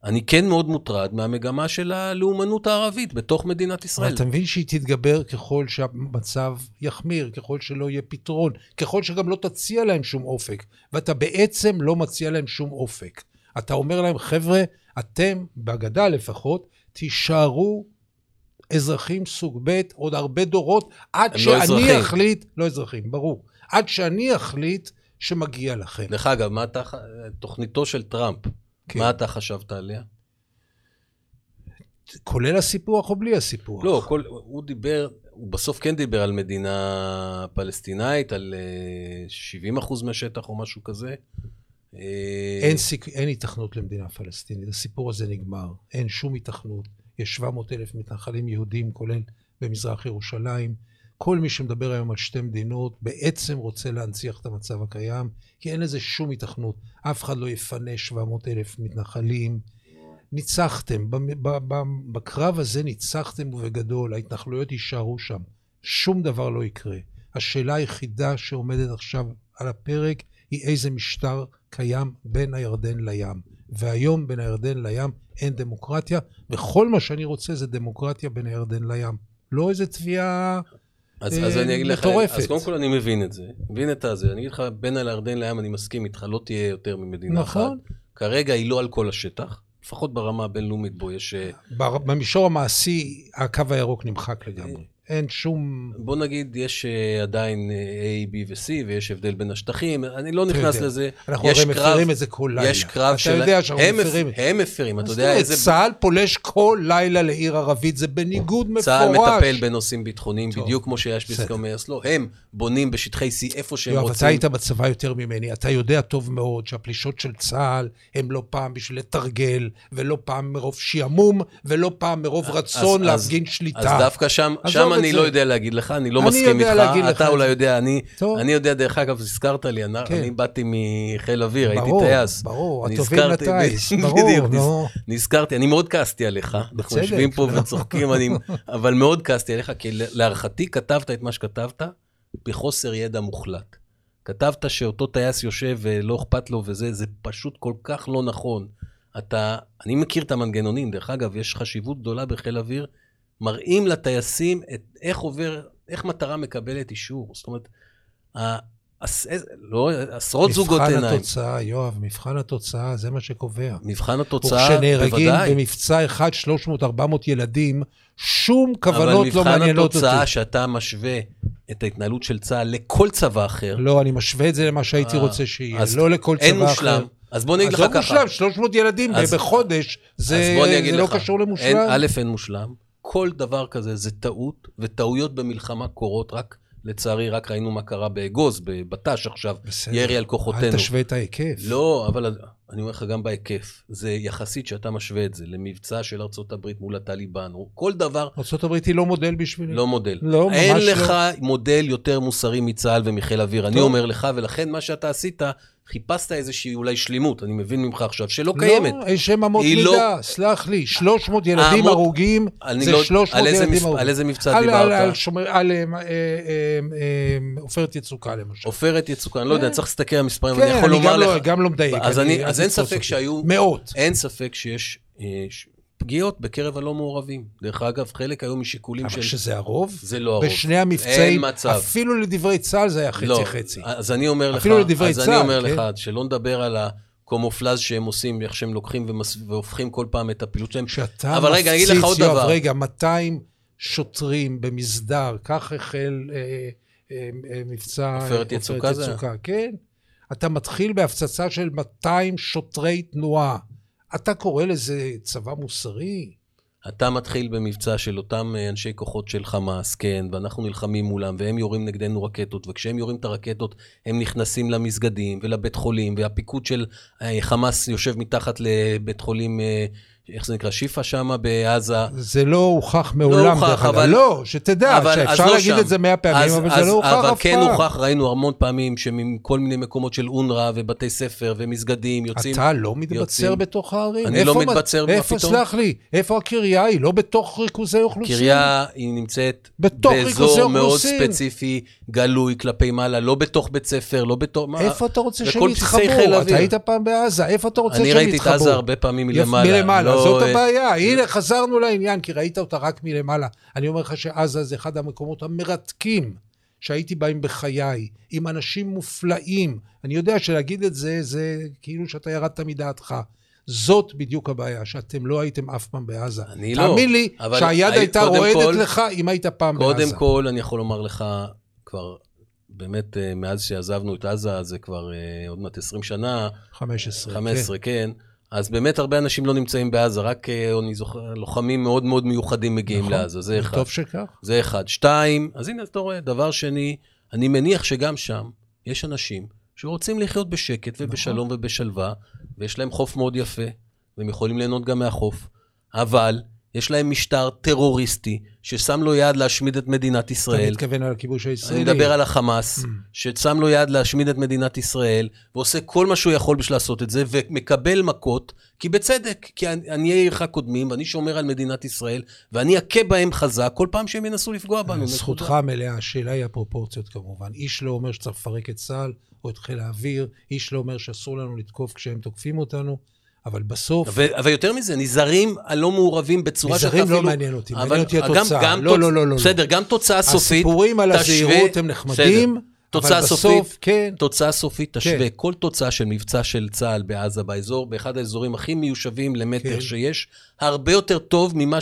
אני כן מאוד מוטרד מהמגמה של הלאומנות הערבית בתוך מדינת ישראל. אבל אתה מבין שהיא תתגבר ככל שהמצב יחמיר, ככל שלא יהיה פתרון, ככל שגם לא תציע להם שום אופק, ואתה בעצם לא מציע להם שום אופק. אתה אומר להם, חבר'ה, אתם, בגדה לפחות, תישארו אזרחים סוג ב' עוד הרבה דורות, עד לא שאני לא אחליט, לא אזרחים, ברור, עד שאני אחליט שמגיע לכם. דרך אגב, מה אתה, תוכניתו של טראמפ, כן. מה אתה חשבת עליה? כולל הסיפוח או בלי הסיפוח? לא, כל, הוא דיבר, הוא בסוף כן דיבר על מדינה פלסטינאית, על 70 אה, אחוז מהשטח או משהו כזה. אה, אין, סיק, אין התכנות למדינה פלסטינית, הסיפור הזה נגמר, אין שום התכנות. יש 700 אלף מתנחלים יהודים, כולל במזרח ירושלים. כל מי שמדבר היום על שתי מדינות בעצם רוצה להנציח את המצב הקיים, כי אין לזה שום התכנות. אף אחד לא יפנה 700 אלף מתנחלים. ניצחתם, בקרב הזה ניצחתם ובגדול, ההתנחלויות יישארו שם. שום דבר לא יקרה. השאלה היחידה שעומדת עכשיו על הפרק היא איזה משטר קיים בין הירדן לים. והיום בין הירדן לים אין דמוקרטיה, וכל מה שאני רוצה זה דמוקרטיה בין הירדן לים. לא איזה תביעה אז, אז אני אגיד לך, אז קודם כל אני מבין את זה, מבין את הזה, אני אגיד לך, בין הירדן לים אני מסכים איתך, לא תהיה יותר ממדינה נכון. אחת. כרגע היא לא על כל השטח, לפחות ברמה הבינלאומית בו יש... אה, במישור המעשי, הקו הירוק נמחק לגמרי. אין שום... בוא נגיד, יש uh, עדיין uh, A, B ו-C, ויש הבדל בין השטחים, אני לא נכנס יודע. לזה. אנחנו הרי מפרים את זה כל לילה. יש קרב של... אתה יודע שאנחנו מפרים. הם מפרים, אתה יודע איזה... צה"ל פולש כל לילה לעיר ערבית, זה בניגוד מפורש. צה"ל מטפל בנושאים ביטחוניים, בדיוק כמו שיש בהסכמי אסלו. הם בונים בשטחי C איפה שהם רוצים. אתה היית בצבא יותר ממני, אתה יודע טוב מאוד שהפלישות של צה"ל הם לא פעם בשביל לתרגל, ולא פעם מרוב שעמום, ולא פעם מרוב רצון להפגין שליטה. אז דווקא שם אני לא יודע להגיד לך, אני לא מסכים איתך, אתה אולי יודע, אני יודע, דרך אגב, הזכרת לי, אני כן. באתי מחיל אוויר, הייתי טייס. ברור, <laughs> ברור, הטובים לטייס, ברור. נזכרתי, אני מאוד כעסתי עליך, אנחנו יושבים פה <laughs> וצוחקים, אבל מאוד כעסתי עליך, כי להערכתי כתבת את מה שכתבת בחוסר ידע מוחלט. כתבת שאותו טייס יושב ולא אכפת לו וזה, זה פשוט כל כך לא נכון. אתה, אני מכיר את המנגנונים, דרך אגב, יש חשיבות גדולה בחיל אוויר מראים לטייסים את איך עובר, איך מטרה מקבלת אישור. זאת אומרת, עש, לא, עשרות זוגות עיניים. מבחן התוצאה, יואב, מבחן התוצאה, זה מה שקובע. מבחן התוצאה, בוודאי. וכשנהרגים במבצע אחד 300-400 ילדים, שום כוונות לא מעניינות אותי. אבל מבחן התוצאה שאתה משווה את ההתנהלות של צה"ל לכל צבא אחר... לא, אני משווה את זה למה שהייתי אה, רוצה שיהיה, לא לכל צבא אחר. אין מושלם. אז בוא אני אגיד לך עזוב ככה. מושלם, 300 ילדים אז- בחודש, זה אז לא לך. קשור אין, למושלם. א', אין מושלם. כל דבר כזה זה טעות, וטעויות במלחמה קורות רק, לצערי, רק ראינו מה קרה באגוז, בבט"ש עכשיו, בסדר. ירי על אל כוחותינו. תשווה את ההיקף. לא, אבל אני אומר לך, גם בהיקף. זה יחסית שאתה משווה את זה למבצע של הברית מול הטליבן, או כל דבר, ארה"ב היא לא מודל בשבילי. לא מודל. לא, ממש אין לא. לך מודל יותר מוסרי מצה"ל ומחיל אוויר. אני טוב. אומר לך, ולכן מה שאתה עשית, חיפשת איזושהי אולי שלימות, אני מבין ממך עכשיו, שלא קיימת. לא, יש שם אמות היא מידה, לא- סלח לי, 300 ילדים האמות- הרוגים, אני זה לא- 300 על איזה ילדים מס- הרוגים. על איזה מבצע על- על- דיברת? על שומר- על אה, אה, אה, עופרת יצוקה למשל. עופרת יצוקה, אני לא יודע, כן. צריך להסתכל על המספרים, אני כן, יכול אני לומר גם לא- לך... גם לא מדייק. אז אני- אני- אז אין ספק. שהיו... מאות. אין ספק שיש פגיעות בקרב הלא מעורבים. דרך אגב, חלק היו משיקולים אבל של... שזה הרוב, זה לא הרוב. בשני המבצעים, אין מצב. אפילו לדברי צה"ל זה היה לא, חצי-חצי. אז אני אומר לך, אפילו לדברי אז אני צה"ל, אומר כן. לך, שלא נדבר על הקומופלז שהם עושים, איך שהם לוקחים ומס- והופכים כל פעם את הפעילות שלהם. שאתה אבל רגע, אני אגיד לך מפציץ, עוד יואב, דבר. רגע, 200 שוטרים במסדר, כך החל אה, אה, אה, מבצע אה, עופרת יצוקה זה כן. אתה מתחיל בהפצצה של 200 שוטרי תנועה. אתה קורא לזה צבא מוסרי? אתה מתחיל במבצע של אותם אה, אנשי כוחות של חמאס, כן, ואנחנו נלחמים מולם, והם יורים נגדנו רקטות, וכשהם יורים את הרקטות, הם נכנסים למסגדים ולבית חולים, והפיקוד של אה, חמאס יושב מתחת לבית חולים, אה, איך זה נקרא, שיפא שם בעזה. זה לא הוכח מעולם, הוכח, דרך אגב. אבל- לא, שתדע, אבל- שאפשר לא להגיד שם. את זה מאה פעמים, אז- אבל אז- זה לא הוכח אבל אף כן פעם. הוכח, ראינו המון פעמים שמכל מיני מקומות של אונר"א ובתי ספר ומסגדים יוצאים... אתה לא מתבצר יוצאים- בתוך הערים. אני לא איפה מתבצר, מה איפה, פתאום? סלח לי, איפה הקריה? היא לא בתוך ריכוזי אוכלוסין. קריה היא נמצאת באזור מאוד. ספציפי, גלוי כלפי מעלה, לא בתוך בית ספר, לא בתוך... מה- איפה אתה רוצה שהם יתחברו? אתה היית פעם בעזה, איפה אתה רוצה שהם אני יתחברו? ראיתי את עזה הרבה פעמים מלמעלה. לא, זאת הבעיה. הנה, חזרנו לעניין, כי ראית אותה רק מלמעלה. אני אומר לך שעזה זה אחד המקומות המרתקים שהייתי בהם בחיי, עם אנשים מופלאים. אני יודע שלהגיד את זה, זה כאילו שאתה ירדת מדעתך. זאת בדיוק הבעיה, שאתם לא הייתם אף פעם בעזה. אני לא, תאמין לי שהיד הי- הייתה קודם רועדת כל- לך אם היית פעם בעזה. קודם כל, אני יכול לומר לך, כבר באמת, אה, מאז שעזבנו את עזה, זה כבר אה, עוד מעט 20 שנה, 15. 15, כן. אז באמת הרבה אנשים לא נמצאים בעזה, רק אה, אני זוכר, לוחמים מאוד מאוד מיוחדים מגיעים נכון, לעזה, זה אחד. טוב שכך. זה אחד. שתיים, אז הנה, אתה רואה, דבר שני, אני מניח שגם שם יש אנשים שרוצים לחיות בשקט ובשלום נכון. ובשלווה, ויש להם חוף מאוד יפה, והם יכולים ליהנות גם מהחוף, אבל יש להם משטר טרוריסטי ששם לו יעד להשמיד את מדינת אתה ישראל. מתכוון על הכיבוש הישראלי. אני מדבר על החמאס, Mm. ששם לו יעד להשמיד את מדינת ישראל, ועושה כל מה שהוא יכול בשביל לעשות את זה, ומקבל מכות, כי בצדק, כי אני- עניי עירך קודמים, ואני שומר על מדינת ישראל, ואני אכה בהם חזק כל פעם שהם ינסו לפגוע בנו. זכותך נקודה. המלאה, השאלה היא הפרופורציות כמובן. איש לא אומר שצריך לפרק את צה"ל או את חיל האוויר, איש לא אומר שאסור לנו לתקוף כשהם תוקפים אותנו, אבל בסוף, ו- אבל יותר מזה, נזהרים הלא מעורבים בצורה שאתה נזהרים אפילו... לא מעניין אותי, מעניין אותי גם- התוצאה. גם לא, תוצ- לא, לא, לא. בסדר, גם תוצאה סופית. הסיפורים על הזהירות הם נחמדים. תוצאה אבל בסוף, סופית, כן, תוצאה סופית, תשווה כן. כל תוצאה של מבצע של צה"ל בעזה, באזור, באחד האזורים הכי מיושבים למטר כן. שיש, הרבה יותר טוב ממה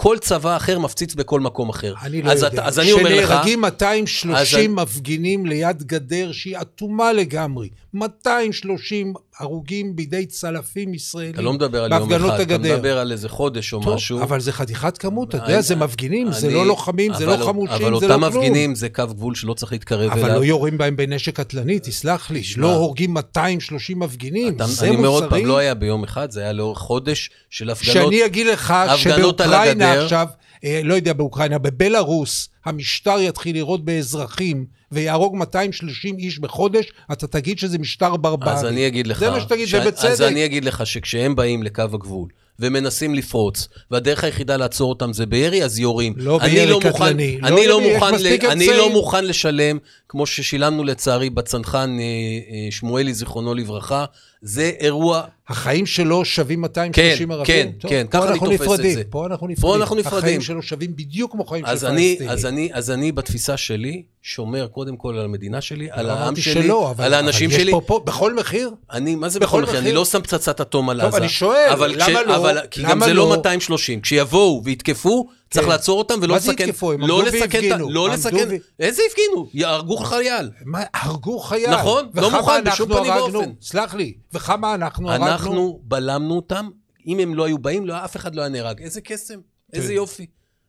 שכל צבא אחר מפציץ בכל מקום אחר. אני לא אז יודע. אתה- אז אני אומר לך, שנהרגים 230 אז- מפגינים ליד גדר שהיא אטומה לגמרי. 230 הרוגים בידי צלפים ישראלים אתה לא מדבר על יום אחד, אתה הגדר. מדבר על איזה חודש או טוב, משהו. אבל זה חתיכת כמות, אתה יודע, זה מפגינים, זה אני- לא לוחמים, זה אבל- לא חמושים, אבל זה לא אותם כלום. מפגינים זה קו גבול שלא צריך להתקרב אבל אליו. לא יורים בהם בנשק קטלני, תסלח לי. תשמע. לא הורגים 230 מפגינים, אתה- זה אני אומר עוד מוסרי. פעם, לא היה ביום אחד, זה היה לאורך חודש של הפגנות. שאני אגיד לך שבאוקראינה הגדר. עכשיו, אה, לא יודע באוקראינה, בבלארוס, המשטר יתחיל לירות באזרחים ויהרוג 230 איש בחודש, אתה תגיד שזה משטר ברברי. אז אני אגיד לך, זה מה שתגיד, ש- זה בצדק. אז אני אגיד לך שכשהם באים לקו הגבול ומנסים לפרוץ, והדרך היחידה לעצור אותם זה בירי, אז יורים. לא בירי מוכן- קטלני. אני לא לא מוכן, ל- אני. לא מוכן לשלם, כמו ששילמנו לצערי בצנחן אה, אה, שמואלי, זיכרונו לברכה. זה אירוע החיים שלו שווים 230 כן, ערבים. כן, טוב, כן, ככה אני תופס את נפרדים, זה. פה אנחנו נפרדים. פה אנחנו נפרדים. החיים שלו שווים בדיוק כמו חיים אז של אני, פלסטיני. אז, אני, אז אני, בתפיסה שלי, שומר קודם כל על המדינה שלי, על לא העם שלי, שלא, אבל- על האנשים אבל שלי. פה- פה- בכל מחיר? אני, מה זה בכל בכל מחיר? מחיר? אני לא שם פצצת אטום על טוב, עזה. אני שואל, אבל למה לא? אבל כי גם למה זה לא 230. כשיבואו ויתקפו, צריך כן. לעצור אותם ולא מה זה לסכן... יתקפו? הם לא עמדו לסכן... את והפגינו. לא לסכן... איזה הפגינו? יהרגו חייל. מה, הרגו חייל. נכון, לא מוכן בשום פנים? ואופן. סלח לי, וכמה אנחנו הרגנו? אנחנו בלמנו אותם, אם הם לא היו באים, לא, אף אחד לא היה נהרג. איזה קסם, איזה כן. יופי.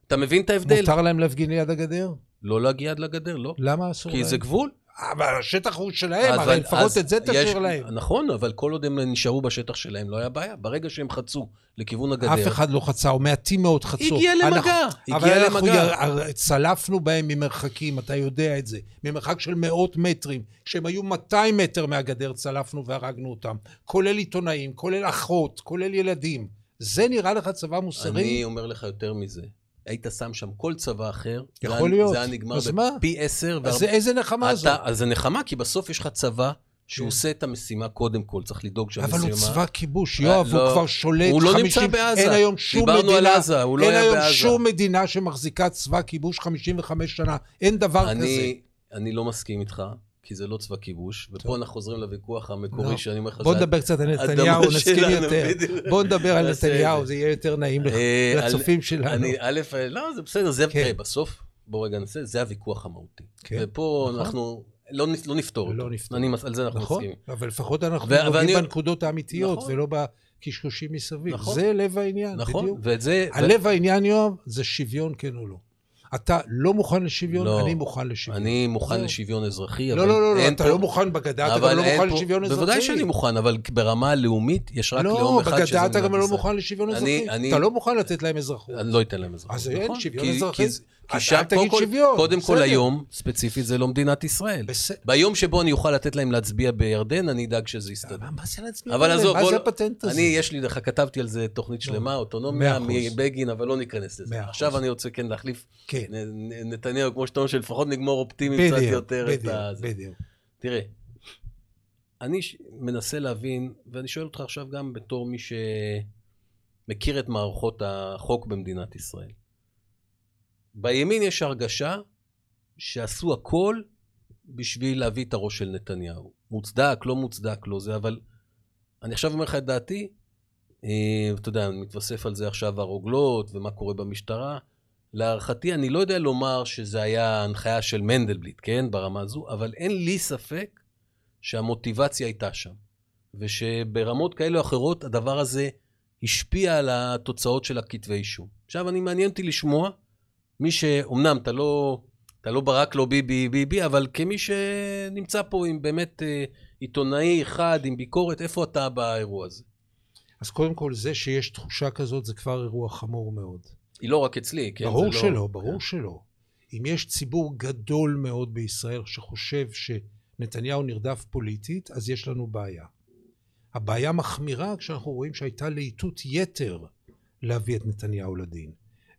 אתה מבין את ההבדל? מותר להם להפגין ליד הגדר? לא להגיע עד לגדר, לא. למה אסור כי להם? זה גבול. אבל השטח הוא שלהם, אבל- הרי לפחות את זה יש- תשאיר להם. נכון, אבל כל עוד הם נשארו בשטח שלהם, לא היה בעיה. ברגע שהם חצו לכיוון הגדר, אף אחד לא חצה, או מעטים מאוד חצו. הגיע אנחנו- למגע, אבל הגיע אנחנו למגע. יר- צלפנו בהם ממרחקים, אתה יודע את זה. ממרחק של מאות מטרים. כשהם היו 200 מטר מהגדר, צלפנו והרגנו אותם. כולל עיתונאים, כולל אחות, כולל ילדים. זה נראה לך צבא מוסרי? אני אומר לך יותר מזה. היית שם שם כל צבא אחר, זה יכול היה- להיות. זה היה נגמר אז מה? בפי עשר. אז זה- איזה נחמה זו? אתה, אז זה נחמה, כי בסוף יש לך צבא שהוא כן. עושה את המשימה קודם כל, צריך לדאוג שהמשימה... אבל הוא צבא כיבוש, אה, יואב, לא. הוא כבר שולט הוא לא 50... נמצא בעזה. אין היום שום דיברנו מדינה... על עזה, הוא לא אין היה היום בעזה. שום מדינה שמחזיקה צבא כיבוש 55 שנה. אין דבר כזה. אני לא מסכים איתך, כי זה לא צבא כיבוש, ופה אנחנו חוזרים לוויכוח המקורי לא. שאני אומר לך... בוא נדבר קצת על נתניהו, נסכים יותר. בוא נדבר על נתניהו, זה. זה יהיה יותר נעים לך- אה, <laughs> לצופים שלנו. אני, א', לא, זה בסדר, זה, כן. תראה, בסוף, בוא רגע נעשה, זה הוויכוח המהותי. כן, ופה נכון. אנחנו לא, לא נפתור אותו. לא נפתור. אני, על זה אנחנו נכון, מסכימים. אבל לפחות אנחנו ו- נוגעים בנקודות האמיתיות, נכון. ולא בקשקושים מסביב. נכון. זה לב העניין, נכון, בדיוק. ואת זה... הלב העניין, יואב, זה שוויון, כן או לא. אתה לא מוכן לשוויון, לא. אני מוכן לשוויון. אני מוכן זהו. לשוויון אזרחי, לא, אבל לא, לא, לא, אין אתה פה- לא מוכן בגדה, אתה גם לא אין מוכן פה- לשוויון אזרחי. בוודאי שאני מוכן, אבל ברמה הלאומית יש רק לאום לא, אחד שזה בגדה אתה גם לא. מוכן לשוויון אני- אזרחי. אני- אתה לא מוכן לתת להם אזרחות. אני לא אתן להם אזרחות. אז אין נכון, שוויון כי- אזרחי. כי שם, תגיד קודם כל- שוויון, קודם כל. היום, ספציפית, זה לא מדינת ישראל. בסדר. ביום שבו אני אוכל לתת להם להצביע בירדן, אני אדאג שזה יסתדר. מה זה להצביע? עזוב, מה. זה הפטנט הזה? אני, יש לי, לך כתבתי על זה תוכנית שלמה, אוטונומיה. מבגין, אבל לא ניכנס לזה. עכשיו אני רוצה כן להחליף כן, נתניהו, כמו שאתה אומר, שלפחות נגמור אופטימי קצת יותר את ה... בדיוק. תראה, אני מנסה להבין, ואני שואל אותך עכשיו גם בתור מי שמכיר את מערכות החוק במדינת ישראל. בימין יש הרגשה שעשו הכל בשביל להביא את הראש של נתניהו. מוצדק, לא מוצדק, לא זה, אבל אני עכשיו אומר לך את דעתי, אה, אתה יודע, מתווסף על זה עכשיו הרוגלות ומה קורה במשטרה. להערכתי, אני לא יודע לומר שזה היה הנחיה של מנדלבליט, כן, ברמה הזו, אבל אין לי ספק שהמוטיבציה הייתה שם. ושברמות כאלה או אחרות, הדבר הזה השפיע על התוצאות של הכתבי אישום. עכשיו, אני מעניין אותי לשמוע, מי שאומנם אתה לא, אתה לא ברק, לא ביבי, ביבי, אבל כמי שנמצא פה עם באמת אה, עיתונאי אחד, עם ביקורת, איפה אתה באירוע הזה? אז קודם כל, זה שיש תחושה כזאת זה כבר אירוע חמור מאוד. היא לא רק אצלי, כן? ברור לא... שלא, ברור שלא. אם יש ציבור גדול מאוד בישראל שחושב שנתניהו נרדף פוליטית, אז יש לנו בעיה. הבעיה מחמירה כשאנחנו רואים שהייתה להיטות יתר להביא את נתניהו לדין.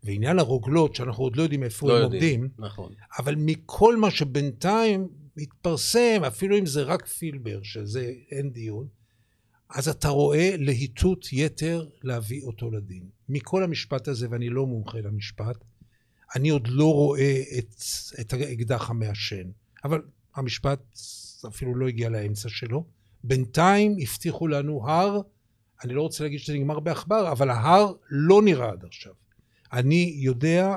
ועניין הרוגלות, שאנחנו עוד לא יודעים איפה לא הם יודעים. עומדים, נכון. אבל מכל מה שבינתיים מתפרסם, אפילו אם זה רק פילבר, שזה אין דיון, אז אתה רואה להיטות יתר להביא אותו לדין. מכל המשפט הזה, ואני לא מומחה למשפט, אני עוד לא רואה את, את האקדח המעשן. אבל המשפט אפילו לא הגיע לאמצע שלו. בינתיים הבטיחו לנו הר, אני לא רוצה להגיד שזה נגמר בעכבר, אבל ההר לא נראה עד עכשיו. אני יודע,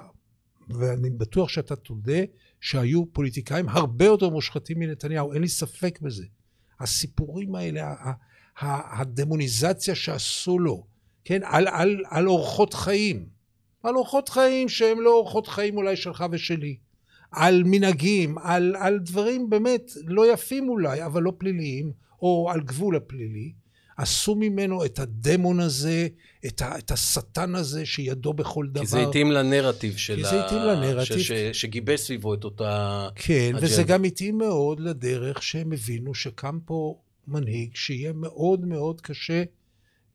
ואני בטוח שאתה תודה, שהיו פוליטיקאים הרבה יותר מושחתים מנתניהו, אין לי ספק בזה. הסיפורים האלה, הדמוניזציה שעשו לו, כן, על, על, על אורחות חיים, על אורחות חיים שהם לא אורחות חיים אולי שלך ושלי, על מנהגים, על, על דברים באמת לא יפים אולי, אבל לא פליליים, או על גבול הפלילי, עשו ממנו את הדמון הזה, את, ה, את השטן הזה שידו בכל דבר. כי זה התאים לנרטיב של כי זה התאים לנרטיב. ש- ש- שגיבש סביבו את אותה... כן, אג'נדה. וזה גם התאים מאוד לדרך שהם הבינו שקם פה מנהיג שיהיה מאוד מאוד קשה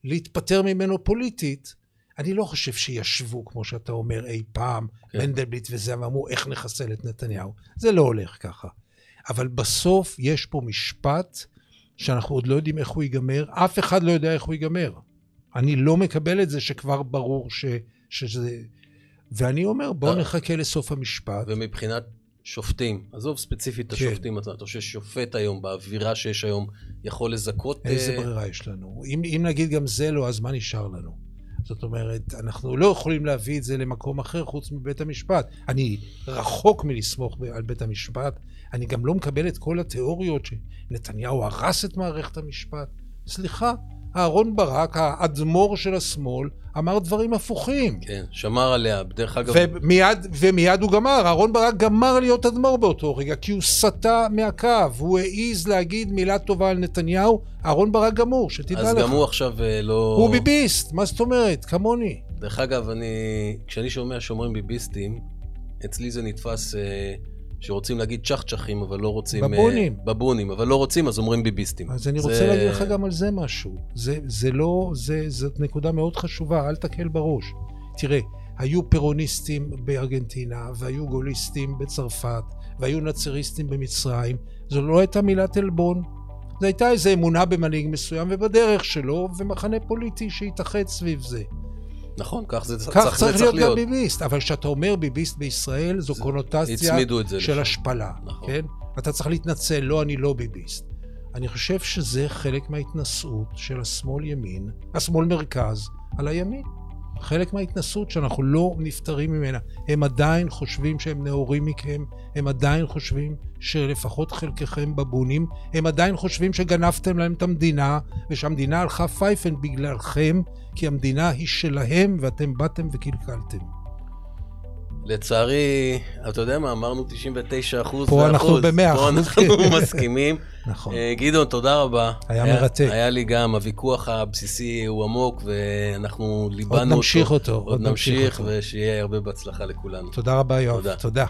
להתפטר ממנו פוליטית. אני לא חושב שישבו, כמו שאתה אומר, אי פעם, כן. מנדלבליט וזה, ואמרו, איך נחסל את נתניהו. זה לא הולך ככה. אבל בסוף יש פה משפט שאנחנו עוד לא יודעים איך הוא ייגמר, אף אחד לא יודע איך הוא ייגמר. אני לא מקבל את זה שכבר ברור ש, שזה... ואני אומר, בואו אה. נחכה לסוף המשפט. ומבחינת שופטים, עזוב ספציפית את כן. השופטים אתה חושב ששופט היום, באווירה שיש היום, יכול לזכות... איזה אה, ברירה יש לנו? אם, אם נגיד גם זה לא, אז מה נשאר לנו? זאת אומרת, אנחנו לא יכולים להביא את זה למקום אחר חוץ מבית המשפט. אני רחוק מלסמוך על בית המשפט. אני גם לא מקבל את כל התיאוריות שנתניהו הרס את מערכת המשפט. סליחה, אהרון ברק, האדמו"ר של השמאל, אמר דברים הפוכים. כן, שמר עליה, דרך אגב... ומיד, ומיד הוא גמר, אהרון ברק גמר להיות אדמו"ר באותו רגע, כי הוא סטה מהקו, הוא העז להגיד מילה טובה על נתניהו, אהרון ברק גמור, שתדע אז לך. אז גם הוא עכשיו אה, לא... הוא ביביסט, מה זאת אומרת? כמוני. דרך אגב, אני... כשאני שומע שאומרים ביביסטים, אצלי זה נתפס... אה... שרוצים להגיד צ'חצ'חים, אבל לא רוצים... בבונים. Uh, בבונים, אבל לא רוצים, אז אומרים ביביסטים. אז אני רוצה זה... להגיד לך גם על זה משהו. זה, זה לא, זה, זאת נקודה מאוד חשובה, אל תקל בראש. תראה, היו פירוניסטים בארגנטינה, והיו גוליסטים בצרפת, והיו נאצריסטים במצרים. זו לא הייתה מילת עלבון. זו הייתה איזו אמונה במנהיג מסוים ובדרך שלו, ומחנה פוליטי שהתאחד סביב זה. נכון, כך זה צריך, כך צריך להיות. כך צריך להיות גם ביביסט, אבל כשאתה אומר ביביסט בישראל, זו קונוטציה של השפלה, נכון. כן? אתה צריך להתנצל, לא, אני לא ביביסט. אני חושב שזה חלק מההתנשאות של השמאל-ימין, השמאל-מרכז, על הימין. חלק מההתנסות שאנחנו לא נפטרים ממנה. הם עדיין חושבים שהם נאורים מכם, הם עדיין חושבים שלפחות חלקכם בבונים, הם עדיין חושבים שגנבתם להם את המדינה, ושהמדינה הלכה פייפן בגללכם, כי המדינה היא שלהם ואתם באתם וקלקלתם. לצערי, אתה יודע מה, אמרנו 99 אחוז. פה אנחנו ב-100 אחוז. פה אנחנו <laughs> מסכימים. נכון. אה, גדעון, תודה רבה. היה מרתק. היה לי גם, הוויכוח הבסיסי הוא עמוק, ואנחנו ליבנו אותו. עוד נמשיך אותו. עוד נמשיך, ושיהיה הרבה בהצלחה לכולנו. תודה רבה, יואב. תודה.